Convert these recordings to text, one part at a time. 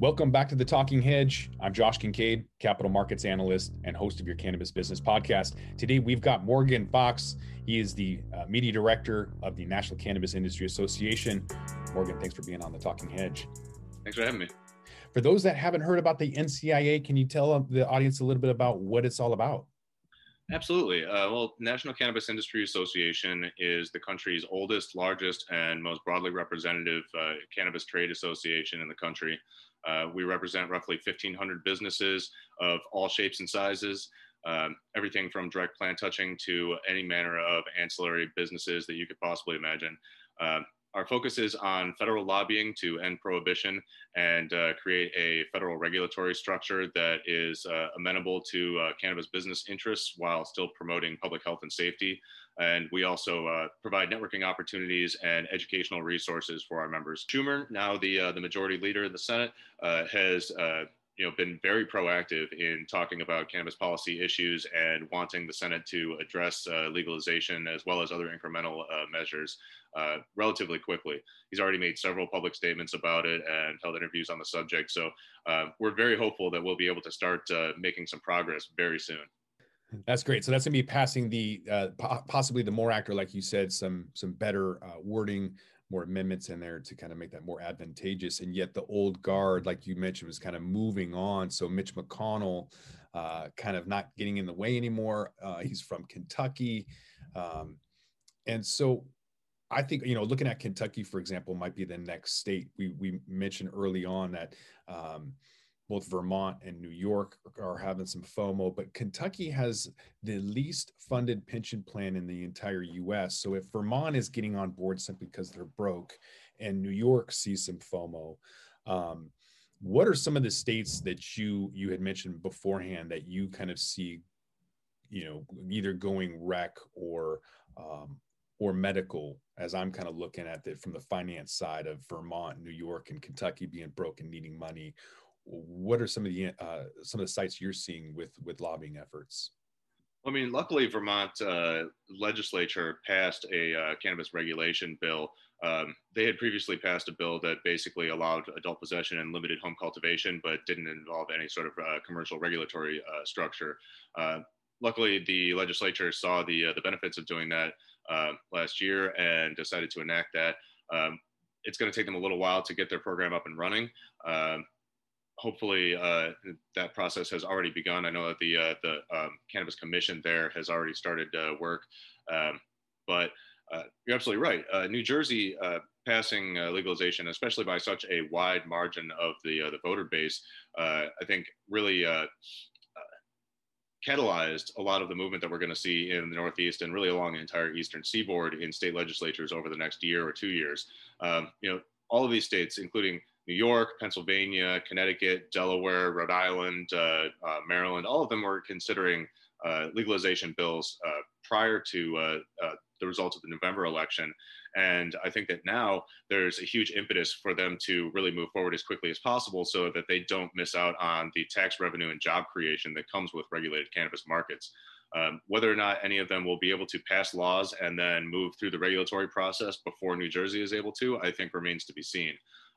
Welcome back to the Talking Hedge. I'm Josh Kincaid, capital markets analyst and host of your cannabis business podcast. Today we've got Morgan Fox. He is the uh, media director of the National Cannabis Industry Association. Morgan, thanks for being on the Talking Hedge. Thanks for having me. For those that haven't heard about the NCIA, can you tell the audience a little bit about what it's all about? Absolutely. Uh, well, National Cannabis Industry Association is the country's oldest, largest, and most broadly representative uh, cannabis trade association in the country. Uh, we represent roughly 1,500 businesses of all shapes and sizes, um, everything from direct plant touching to any manner of ancillary businesses that you could possibly imagine. Uh, our focus is on federal lobbying to end prohibition and uh, create a federal regulatory structure that is uh, amenable to uh, cannabis business interests while still promoting public health and safety. And we also uh, provide networking opportunities and educational resources for our members. Schumer, now the uh, the majority leader in the Senate, uh, has you know been very proactive in talking about cannabis policy issues and wanting the Senate to address uh, legalization as well as other incremental uh, measures uh, relatively quickly. He's already made several public statements about it and held interviews on the subject. So uh, we're very hopeful that we'll be able to start uh, making some progress very soon. That's great. So that's going to be passing the uh, possibly the MORE Act or, like you said, some some better wording more amendments in there to kind of make that more advantageous. And yet the old guard, like you mentioned, was kind of moving on. So Mitch McConnell, uh, kind of not getting in the way anymore. Uh, he's from Kentucky. Um, and so I think, you know, looking at Kentucky, for example, might be the next state. We, we mentioned early on that um, both Vermont and New York are having some FOMO, but Kentucky has the least funded pension plan in the entire US. So if Vermont is getting on board simply because they're broke and New York sees some FOMO, um, what are some of the states that you you had mentioned beforehand that you kind of see, you know, either going rec or um, or medical as I'm kind of looking at it from the finance side of Vermont, New York, and Kentucky being broke and needing money, what are some of the uh, some of the sites you're seeing with with lobbying efforts? I mean, luckily, Vermont uh, legislature passed a uh, cannabis regulation bill. Um, they had previously passed a bill that basically allowed adult possession and limited home cultivation, but didn't involve any sort of uh, commercial regulatory uh, structure. Uh, luckily, the legislature saw the the benefits of doing that last year and decided to enact that. Um, it's going to take them a little while to get their program up and running. Um, hopefully uh, that process has already begun. I know that the uh, the um, cannabis commission there has already started uh, work, um, but uh, you're absolutely right. Uh, New Jersey uh, passing legalization, especially by such a wide margin of the the voter base, I think really. Catalyzed a lot of the movement that we're going to see in the Northeast and really along the entire Eastern Seaboard in state legislatures over the next year or two years. Um, you know, all of these states, including New York, Pennsylvania, Connecticut, Delaware, Rhode Island, uh, uh, Maryland, all of them were considering legalization bills uh, prior to uh, uh, the results of the November election. And I think that now there's a huge impetus for them to really move forward as quickly as possible so that they don't miss out on the tax revenue and job creation that comes with regulated cannabis markets. Um, whether or not any of them will be able to pass laws and then move through the regulatory process before New Jersey is able to, I think remains to be seen.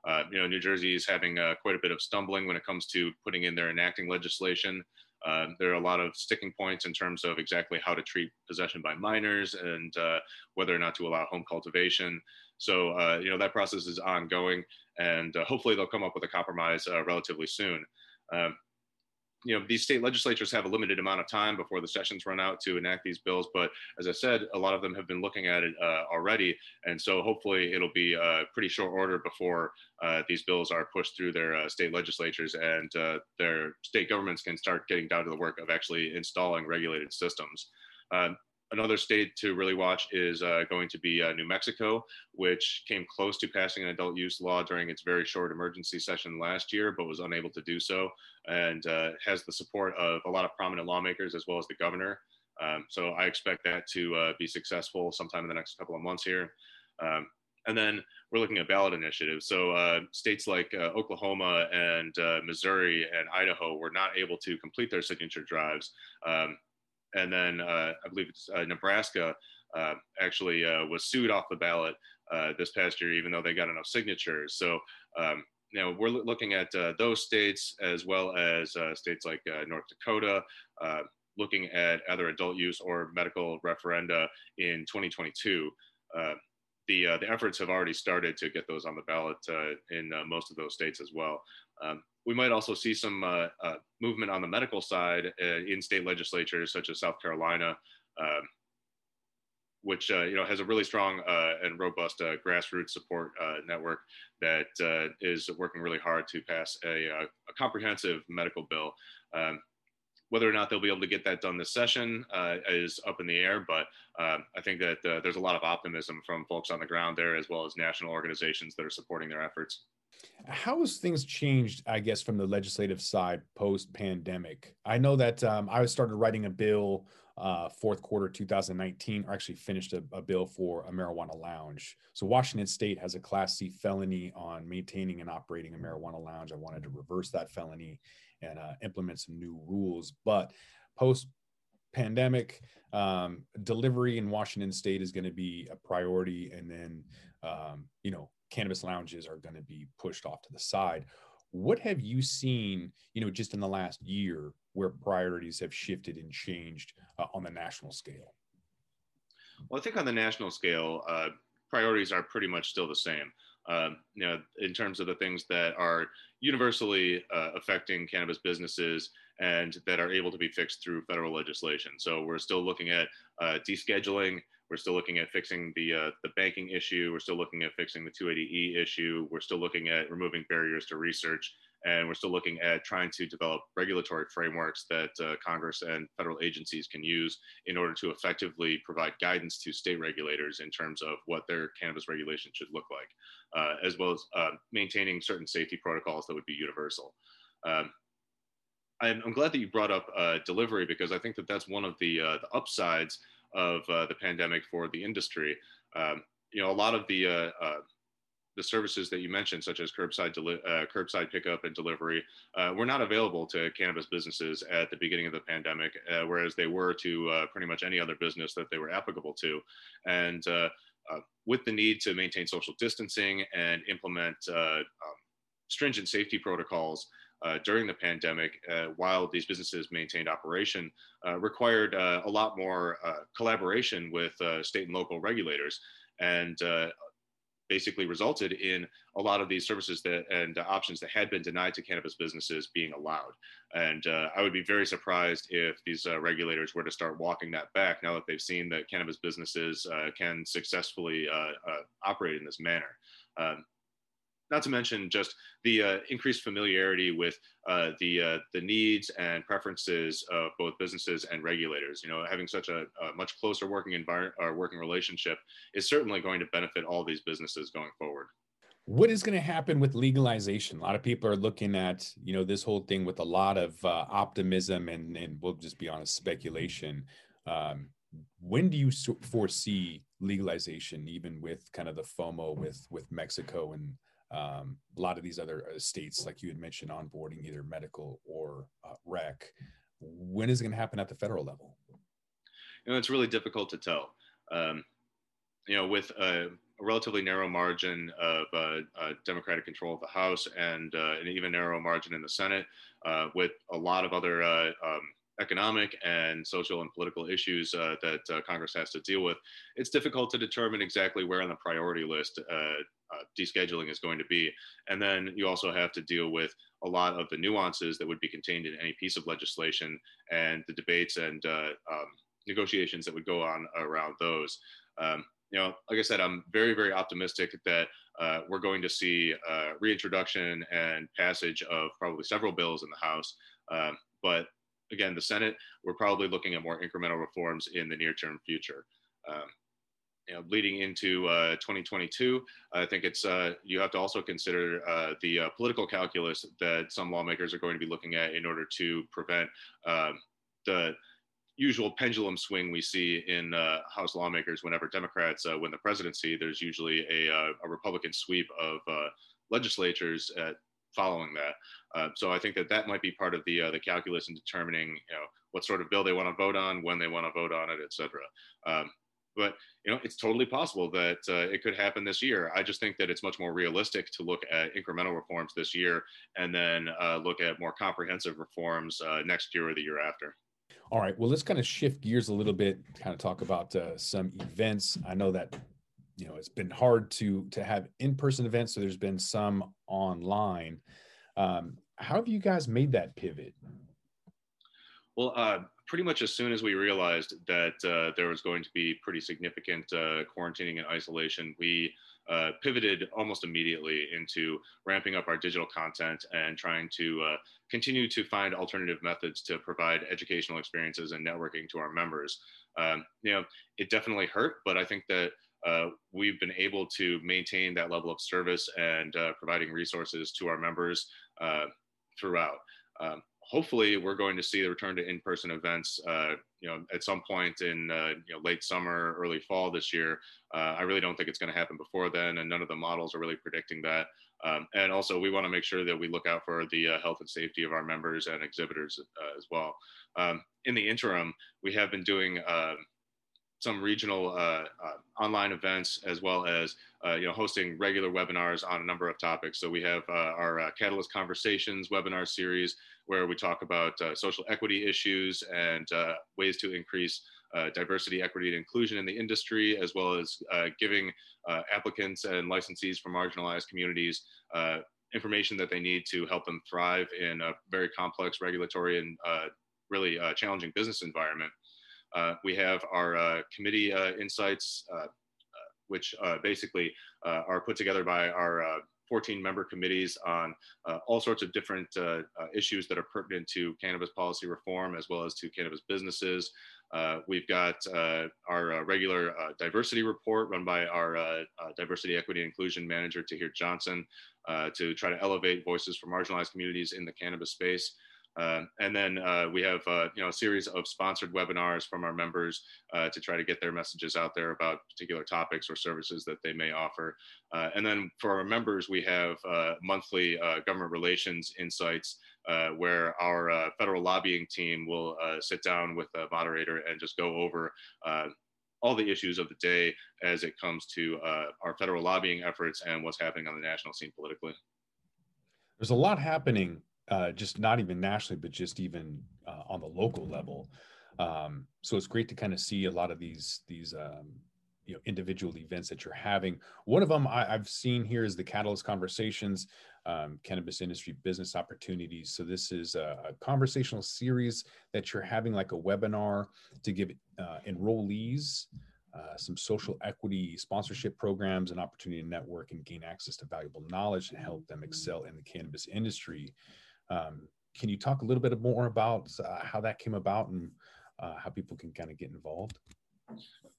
Uh, you know, New Jersey is having uh, quite a bit of stumbling when it comes to putting in their enacting legislation. Uh, there are a lot of sticking points in terms of exactly how to treat possession by minors and uh, whether or not to allow home cultivation. So, uh, you know, that process is ongoing, and uh, hopefully they'll come up with a compromise relatively soon. You know these state legislatures have a limited amount of time before the sessions run out to enact these bills but as i said a lot of them have been looking at it uh, already. And so hopefully it'll be a pretty short order before uh, these bills are pushed through their uh, state legislatures and uh, their state governments can start getting down to the work of actually installing regulated systems. Um, another state to really watch is uh, going to be uh, New Mexico, which came close to passing an adult use law during its very short emergency session last year, but was unable to do so, and uh, has the support of a lot of prominent lawmakers as well as the governor. Um, so I expect that to uh, be successful sometime in the next couple of months here. Um, and then we're looking at ballot initiatives. So uh, states like uh, Oklahoma and Missouri and Idaho were not able to complete their signature drives. Um, and then uh, I believe it's uh, Nebraska uh, actually was sued off the ballot this past year, even though they got enough signatures. So um, you we're looking at uh, those states as well as uh, states like uh, North Dakota, looking at either adult use or medical referenda in 2022. Uh, the, the efforts have already started to get those on the ballot in most of those states as well. Um, we might also see some movement on the medical side in state legislatures such as South Carolina, um, which uh, you know has a really strong uh, and robust uh, grassroots support uh, network that uh, is working really hard to pass a, uh, a comprehensive medical bill. Um, whether or not they'll be able to get that done this session is up in the air, but um, I think that there's a lot of optimism from folks on the ground there, as well as national organizations that are supporting their efforts. How has things changed, I guess, from the legislative side post pandemic? I know that um, I started writing a bill uh, fourth quarter 2019, or actually finished a, a, bill for a marijuana lounge. So Washington State has a Class C felony on maintaining and operating a marijuana lounge. I wanted to reverse that felony and uh, implement some new rules. But post pandemic, um, delivery in Washington State is going to be a priority, and then um, you know cannabis lounges are going to be pushed off to the side. What have you seen, you know, just in the last year where priorities have shifted and changed uh, on the national scale? Well, I think on the national scale, uh, priorities are pretty much still the same. Uh, you know, in terms of the things that are universally uh, affecting cannabis businesses and that are able to be fixed through federal legislation. So we're still looking at uh, descheduling. We're still looking at fixing the uh, the banking issue. We're still looking at fixing the 280e issue. We're still looking at removing barriers to research and we're still looking at trying to develop regulatory frameworks that uh, Congress and federal agencies can use in order to effectively provide guidance to state regulators in terms of what their cannabis regulation should look like, uh, as well as uh, maintaining certain safety protocols that would be universal. Um, I'm, I'm, glad that you brought up uh, delivery because I think that that's one of the, uh, the upsides of uh, the pandemic for the industry. Um, you know, a lot of the the services that you mentioned, such as curbside uh, curbside pickup and delivery, uh, were not available to cannabis businesses at the beginning of the pandemic, uh, whereas they were to uh, pretty much any other business that they were applicable to. And uh, uh, Uh, with the need to maintain social distancing and implement uh, um, stringent safety protocols. Uh, during the pandemic, while these businesses maintained operation, required a lot more collaboration with state and local regulators. And basically resulted in a lot of these services that and uh, options that had been denied to cannabis businesses being allowed. And uh, I would be very surprised if these uh, regulators were to start walking that back now that they've seen that cannabis businesses uh, can successfully uh, uh, operate in this manner. Um, not to mention just the uh, increased familiarity with uh, the uh, the needs and preferences of both businesses and regulators. You know, having such a, a much closer working environment or working relationship is certainly going to benefit all these businesses going forward. What is going to happen with legalization? A lot of people are looking at you know this whole thing with a lot of uh, optimism and and we'll just be honest speculation. Um, when do you foresee legalization, even with kind of the FOMO with with Mexico and um, a lot of these other uh, states, like you had mentioned, onboarding either medical or uh, rec. When is it going to happen at the federal level? You know, it's really difficult to tell. Um, you know, with a, a, relatively narrow margin of uh, uh, Democratic control of the House and uh, an even narrower margin in the Senate, uh, with a lot of other um, economic and social and political issues uh, that uh, Congress has to deal with, it's difficult to determine exactly where on the priority list uh, uh, descheduling is going to be. And then you also have to deal with a lot of the nuances that would be contained in any piece of legislation and the debates and uh, um, negotiations that would go on around those. Um, you know, like I said, I'm very, very optimistic that uh, we're going to see uh, reintroduction and passage of probably several bills in the House. Um, but again, the Senate, we're probably looking at more incremental reforms in the near term future. Um, you know, leading into uh, 2022, I think it's uh, you have to also consider uh, the uh, political calculus that some lawmakers are going to be looking at in order to prevent um, the usual pendulum swing we see in uh, House lawmakers whenever Democrats uh, win the presidency. There's usually a, a Republican sweep of legislatures at following that. Uh, so I think that that might be part of the uh, the calculus in determining you know what sort of bill they want to vote on, when they want to vote on it, et cetera. Um, but you know it's totally possible that uh, it could happen this year. I just think that it's much more realistic to look at incremental reforms this year and then uh, look at more comprehensive reforms uh, next year or the year after. All right. Well let's kind of shift gears a little bit kind of talk about uh, some events. I know that you know it's been hard to to have in-person events so there's been some online. Um, how have you guys made that pivot well uh, pretty much as soon as we realized that uh, there was going to be pretty significant uh, quarantining and isolation, we uh, pivoted almost immediately into ramping up our digital content and trying to uh, continue to find alternative methods to provide educational experiences and networking to our members. Um, you know, it definitely hurt, but I think that uh, we've been able to maintain that level of service and uh, providing resources to our members throughout. Um, hopefully we're going to see the return to in-person events uh, you know at some point in uh, you know late summer early fall this year. Uh, i really don't think it's going to happen before then and none of the models are really predicting that. Um, and also we want to make sure that we look out for the uh, health and safety of our members and exhibitors uh, as well. Um, in the interim we have been doing um, some regional uh, uh, online events as well as uh, you know hosting regular webinars on a number of topics. So we have uh, our uh, Catalyst Conversations webinar series where we talk about uh, social equity issues and ways to increase diversity, equity, and inclusion in the industry, as well as giving applicants and licensees from marginalized communities information that they need to help them thrive in a very complex regulatory and really challenging business environment. Uh, we have our uh, committee uh, insights, which basically are put together by our 14 member committees on uh, all sorts of different uh, uh, issues that are pertinent to cannabis policy reform as well as to cannabis businesses. we've got our regular diversity report run by our diversity, equity, inclusion manager, Tahir Johnson, to try to elevate voices for marginalized communities in the cannabis space. Uh, and then uh, we have uh, you know a series of sponsored webinars from our members uh, to try to get their messages out there about particular topics or services that they may offer. Uh, and then for our members, we have uh, monthly government relations insights where our federal lobbying team will sit down with a moderator and just go over all the issues of the day as it comes to our federal lobbying efforts and what's happening on the national scene politically. There's a lot happening uh, just not even nationally, but just even uh, on the local level. Um, so it's great to kind of see a lot of these these um, you know individual events that you're having. One of them I, have seen here is the Catalyst Conversations, um, Cannabis Industry Business Opportunities. So this is a, a, conversational series that you're having, like a webinar to give uh, enrollees. Uh, some social equity sponsorship programs, and opportunity to network and gain access to valuable knowledge and help them excel in the cannabis industry. Um, can you talk a little bit more about uh, how that came about and uh, how people can kind of get involved?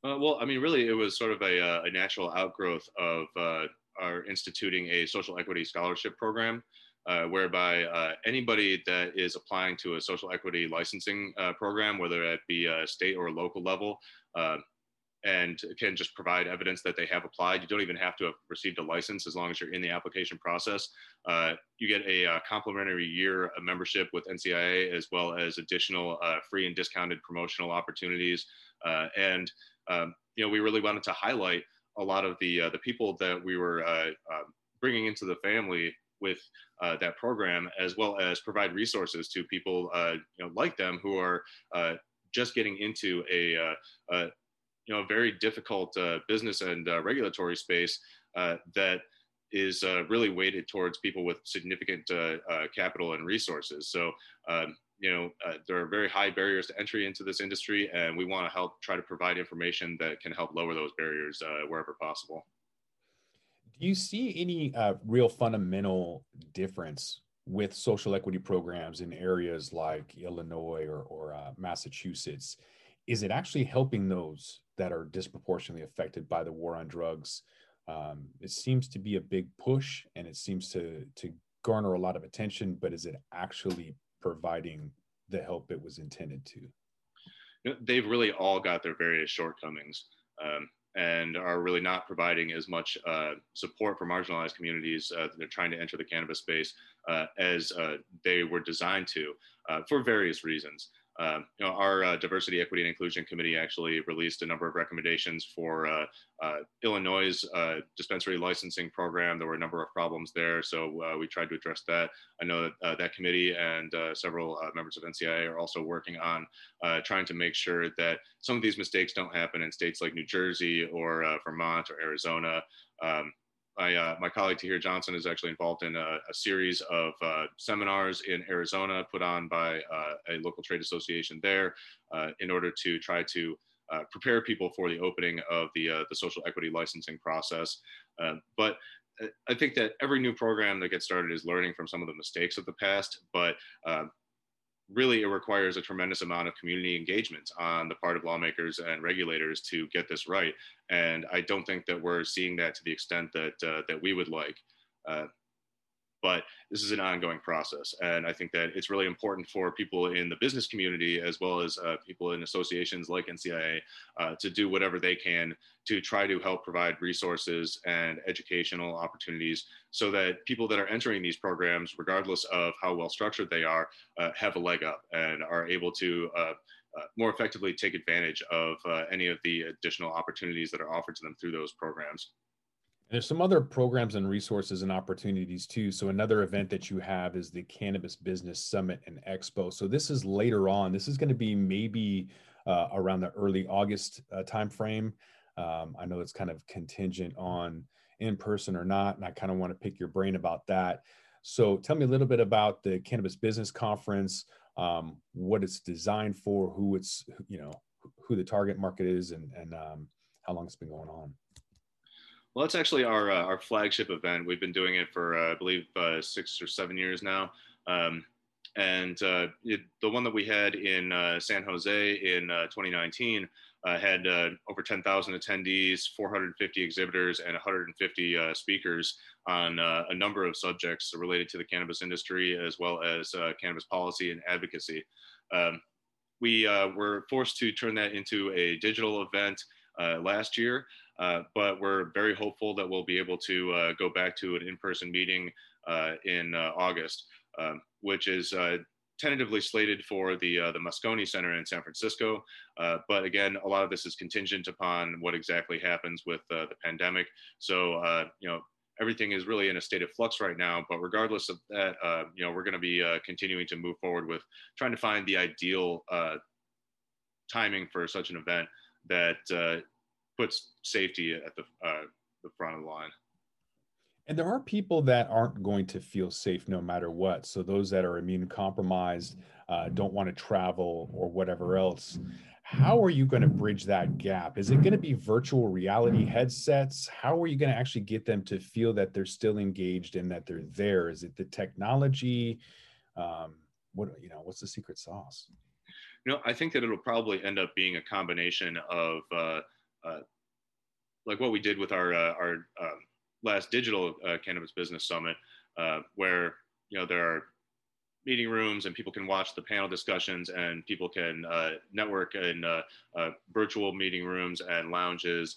Uh, well, I mean, really, it was sort of a, uh, a natural outgrowth of uh, our instituting a social equity scholarship program, uh, whereby anybody that is applying to a social equity licensing program, whether it be a state or local level, and can just provide evidence that they have applied. You don't even have to have received a license as long as you're in the application process. Uh, you get a uh, complimentary year of membership with NCIA as well as additional uh, free and discounted promotional opportunities. Uh, and um, you know, we really wanted to highlight a lot of the uh, the people that we were uh, um, bringing into the family with that program, as well as provide resources to people you know like them who are just getting into a you know, a very difficult uh, business and uh, regulatory space uh, that is uh, really weighted towards people with significant uh, uh, capital and resources. So, um, you know, there are very high barriers to entry into this industry, and we want to help try to provide information that can help lower those barriers wherever possible. Do you see any real fundamental difference with social equity programs in areas like Illinois or, or Massachusetts? Is it actually helping those that are disproportionately affected by the war on drugs. Um, it seems to be a big push and it seems to, to garner a lot of attention, but is it actually providing the help it was intended to? You know, they've really all got their various shortcomings. Um, and are really not providing as much uh, support for marginalized communities uh, that are trying to enter the cannabis space uh, as uh, they were designed to uh, for various reasons. Uh, you know, our uh, diversity, equity, and inclusion committee actually released a number of recommendations for uh, uh Illinois' uh, dispensary licensing program. There were a number of problems there, so uh, we tried to address that. I know that that committee and several members of NCIA are also working on trying to make sure that some of these mistakes don't happen in states like New Jersey or Vermont or Arizona. Um, my, uh, my colleague Tahir Johnson is actually involved in a, a series of uh, seminars in Arizona put on by uh, a local trade association there uh, in order to try to uh, prepare people for the opening of the, uh, the social equity licensing process. but I think that every new program that gets started is learning from some of the mistakes of the past, but really it requires a tremendous amount of community engagement on the part of lawmakers and regulators to get this right. And I don't think that we're seeing that to the extent that uh, that we would like. Uh, but this is an ongoing process. And I think that it's really important for people in the business community, as well as uh, people in associations like NCIA, uh, to do whatever they can to try to help provide resources and educational opportunities so that people that are entering these programs, regardless of how well structured they are, uh, have a leg up and are able to. Uh, uh, more effectively take advantage of uh, any of the additional opportunities that are offered to them through those programs. There's some other programs and resources and opportunities too. So another event that you have is the Cannabis Business Summit and Expo. So this is later on. This is going to be maybe uh, around the early August uh, timeframe. Um, I know it's kind of contingent on in person or not, and I kind of want to pick your brain about that. So tell me a little bit about the Cannabis Business Conference, um, what it's designed for, who it's you know who the target market is, and and um, how long it's been going on. Well, it's actually our uh, our flagship event. We've been doing it for uh, I believe uh, six or seven years now, um, and uh, it, the one that we had in uh, San Jose in uh, 2019 had over 10,000 attendees, 450 exhibitors, and 150 speakers on a number of subjects related to the cannabis industry as well as cannabis policy and advocacy. Um, we were forced to turn that into a digital event last year. Uh, but we're very hopeful that we'll be able to uh, go back to an in-person meeting uh, in uh, August, um, which is uh, tentatively slated for the the Moscone Center in San Francisco. but again, a lot of this is contingent upon what exactly happens with the pandemic. So you know, everything is really in a state of flux right now. But regardless of that, uh, you know, we're going to be uh, continuing to move forward with trying to find the ideal uh, timing for such an event that puts safety at the uh, the front of the line. And there are people that aren't going to feel safe no matter what. So those that are immune compromised, uh, don't want to travel or whatever else. How are you going to bridge that gap? Is it going to be virtual reality headsets? How are you going to actually get them to feel that they're still engaged and that they're there? Is it the technology? Um, what you know? What's the secret sauce? You know, I think that it'll probably end up being a combination of uh, uh, like what we did with our uh, our um, last digital uh, cannabis business summit, where you know there are meeting rooms and people can watch the panel discussions and people can uh, network in uh, uh, virtual meeting rooms and lounges.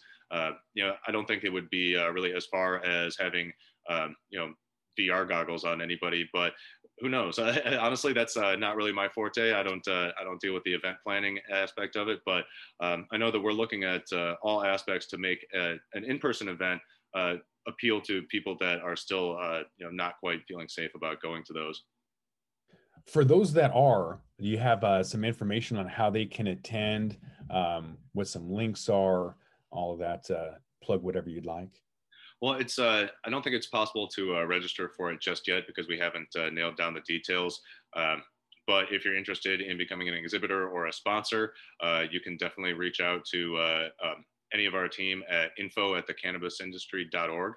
you know, I don't think it would be really as far as having um, you know VR goggles on anybody, but who knows? honestly, that's uh, not really my forte. I don't uh, I don't deal with the event planning aspect of it, but um, I know that we're looking at uh, all aspects to make a, an in-person event uh, appeal to people that are still uh, you know not quite feeling safe about going to those. For those that are, do you have uh, some information on how they can attend? Um, what some links are? All of that. plug whatever you'd like. Well, it's uh, I don't think it's possible to uh, register for it just yet because we haven't uh, nailed down the details. Um, but if you're interested in becoming an exhibitor or a sponsor, uh, you can definitely reach out to uh, um, any of our team at info at thecannabisindustry.org.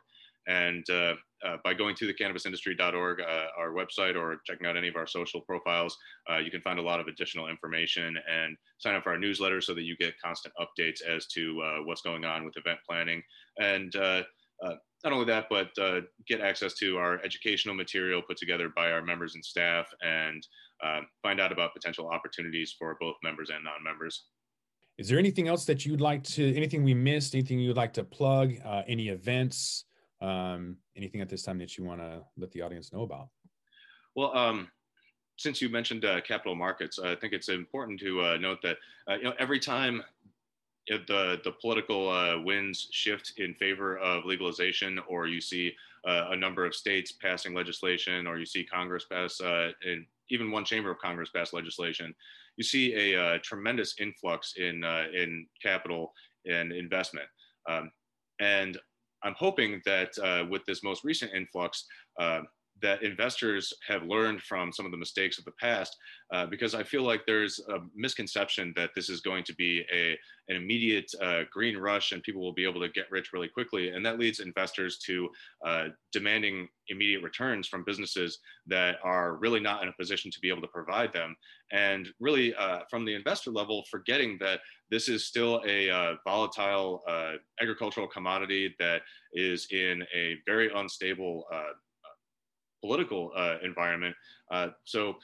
And uh, by going to thecannabisindustry.org, our website, or checking out any of our social profiles, you can find a lot of additional information and sign up for our newsletter so that you get constant updates as to what's going on with event planning. And uh, not only that, but uh, get access to our educational material put together by our members and staff and uh, find out about potential opportunities for both members and non-members. Is there anything else that you'd like to, anything we missed, anything you'd like to plug, uh, any events, um, anything at this time that you want to let the audience know about? Well, um, since you mentioned uh, capital markets, I think it's important to uh, note that uh, you know every time the the political uh, winds shift in favor of legalization, or you see uh, a number of states passing legislation, or you see Congress pass, uh, and even one chamber of Congress pass legislation, you see a, a tremendous influx in in capital and investment. Um, and I'm hoping that with this most recent influx, that investors have learned from some of the mistakes of the past uh, because I feel like there's a misconception that this is going to be a, an immediate uh, green rush and people will be able to get rich really quickly. And that leads investors to uh, demanding immediate returns from businesses that are really not in a position to be able to provide them. And really, uh, from the investor level, forgetting that this is still a uh, volatile uh, agricultural commodity that is in a very unstable political uh, environment. Uh, so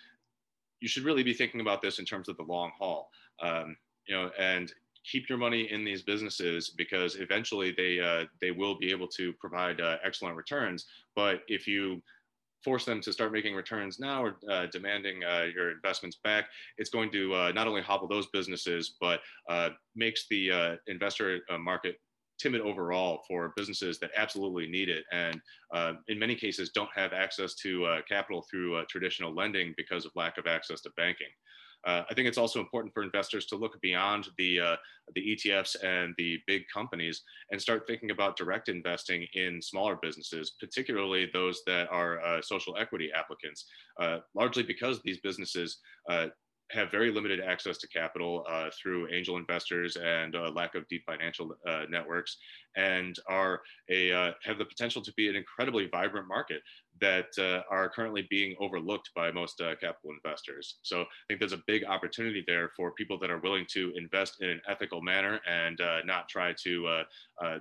you should really be thinking about this in terms of the long haul. Um, you know, and keep your money in these businesses because eventually they uh, they will be able to provide uh, excellent returns. But if you force them to start making returns now or uh, demanding uh, your investments back, it's going to uh, not only hobble those businesses, but uh, makes the investor market timid overall for businesses that absolutely need it and uh, in many cases don't have access to uh, capital through uh, traditional lending because of lack of access to banking. Uh, I think it's also important for investors to look beyond the uh, the ETFs and the big companies and start thinking about direct investing in smaller businesses, particularly those that are uh, social equity applicants. largely because these businesses have very limited access to capital uh, through angel investors and uh, lack of deep financial uh, networks, and are a uh, have the potential to be an incredibly vibrant market that uh, are currently being overlooked by most uh, capital investors. So I think there's a big opportunity there for people that are willing to invest in an ethical manner and not try to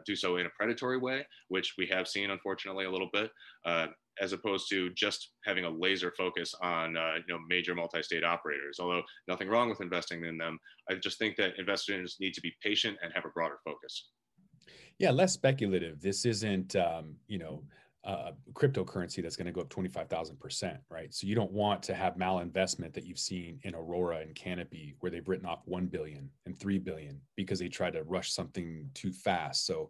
do so in a predatory way, which we have seen unfortunately a little bit as opposed to just having a laser focus on uh, you know major multi-state operators. Although nothing wrong with investing in them, I just think that investors need to be patient and have a broader focus. Yeah, less speculative. This isn't um, you know uh, cryptocurrency that's going to go up 25,000%, right? So you don't want to have malinvestment that you've seen in Aurora and Canopy where they've written off 1 billion and 3 billion because they tried to rush something too fast. So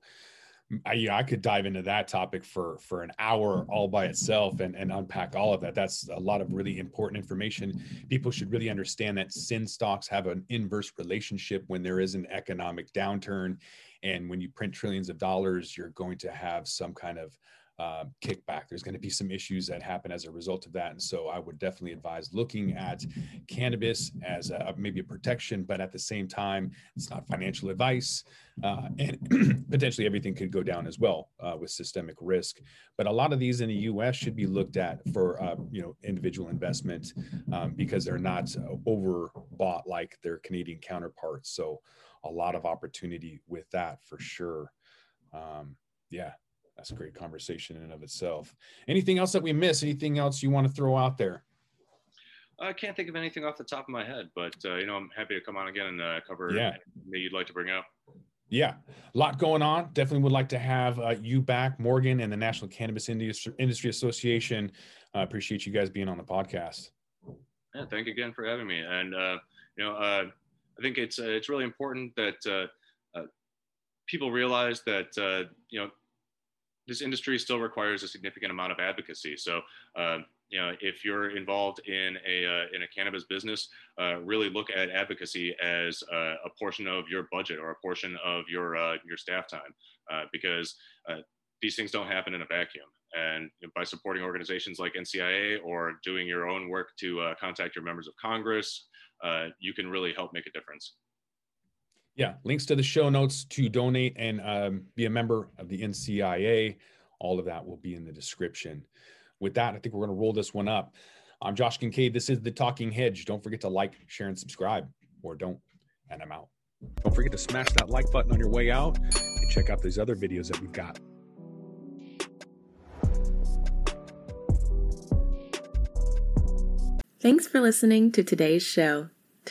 I, you know, I could dive into that topic for for an hour all by itself and, and unpack all of that. That's a lot of really important information. People should really understand that sin stocks have an inverse relationship when there is an economic downturn. And when you print trillions of dollars, you're going to have some kind of uh, kickback. There's going to be some issues that happen as a result of that. And so I would definitely advise looking at cannabis as a, maybe a protection, but at the same time, it's not financial advice. Uh, and potentially everything could go down as well uh, with systemic risk. But a lot of these in the US should be looked at for uh, you know individual investment um, because they're not overbought like their Canadian counterparts. So a lot of opportunity with that for sure. Um, yeah, that's a great conversation in and of itself. Anything else that we miss? Anything else you want to throw out there? I can't think of anything off the top of my head, but uh, you know, I'm happy to come on again and uh, cover yeah. that you'd like to bring up. Yeah, a lot going on. Definitely would like to have uh, you back, Morgan, and the National Cannabis Industry Association. I appreciate you guys being on the podcast. Yeah, thank you again for having me. And uh, you know, uh, I think it's uh, it's really important that people realize that you know this industry still requires a significant amount of advocacy. So, uh, you know, if you're involved in a uh, in a cannabis business, uh, really look at advocacy as uh, a portion of your budget or a portion of your uh, your staff time, uh, because these things don't happen in a vacuum. And by supporting organizations like NCIA or doing your own work to contact your members of Congress, you can really help make a difference. Yeah, links to the show notes to donate and um, be a member of the NCIA. All of that will be in the description. With that, I think we're going to roll this one up. I'm Josh Kincaid. This is the Talking Hedge. Don't forget to like, share, and subscribe, or don't. And I'm out. Don't forget to smash that like button on your way out and check out these other videos that we've got. Thanks for listening to today's show.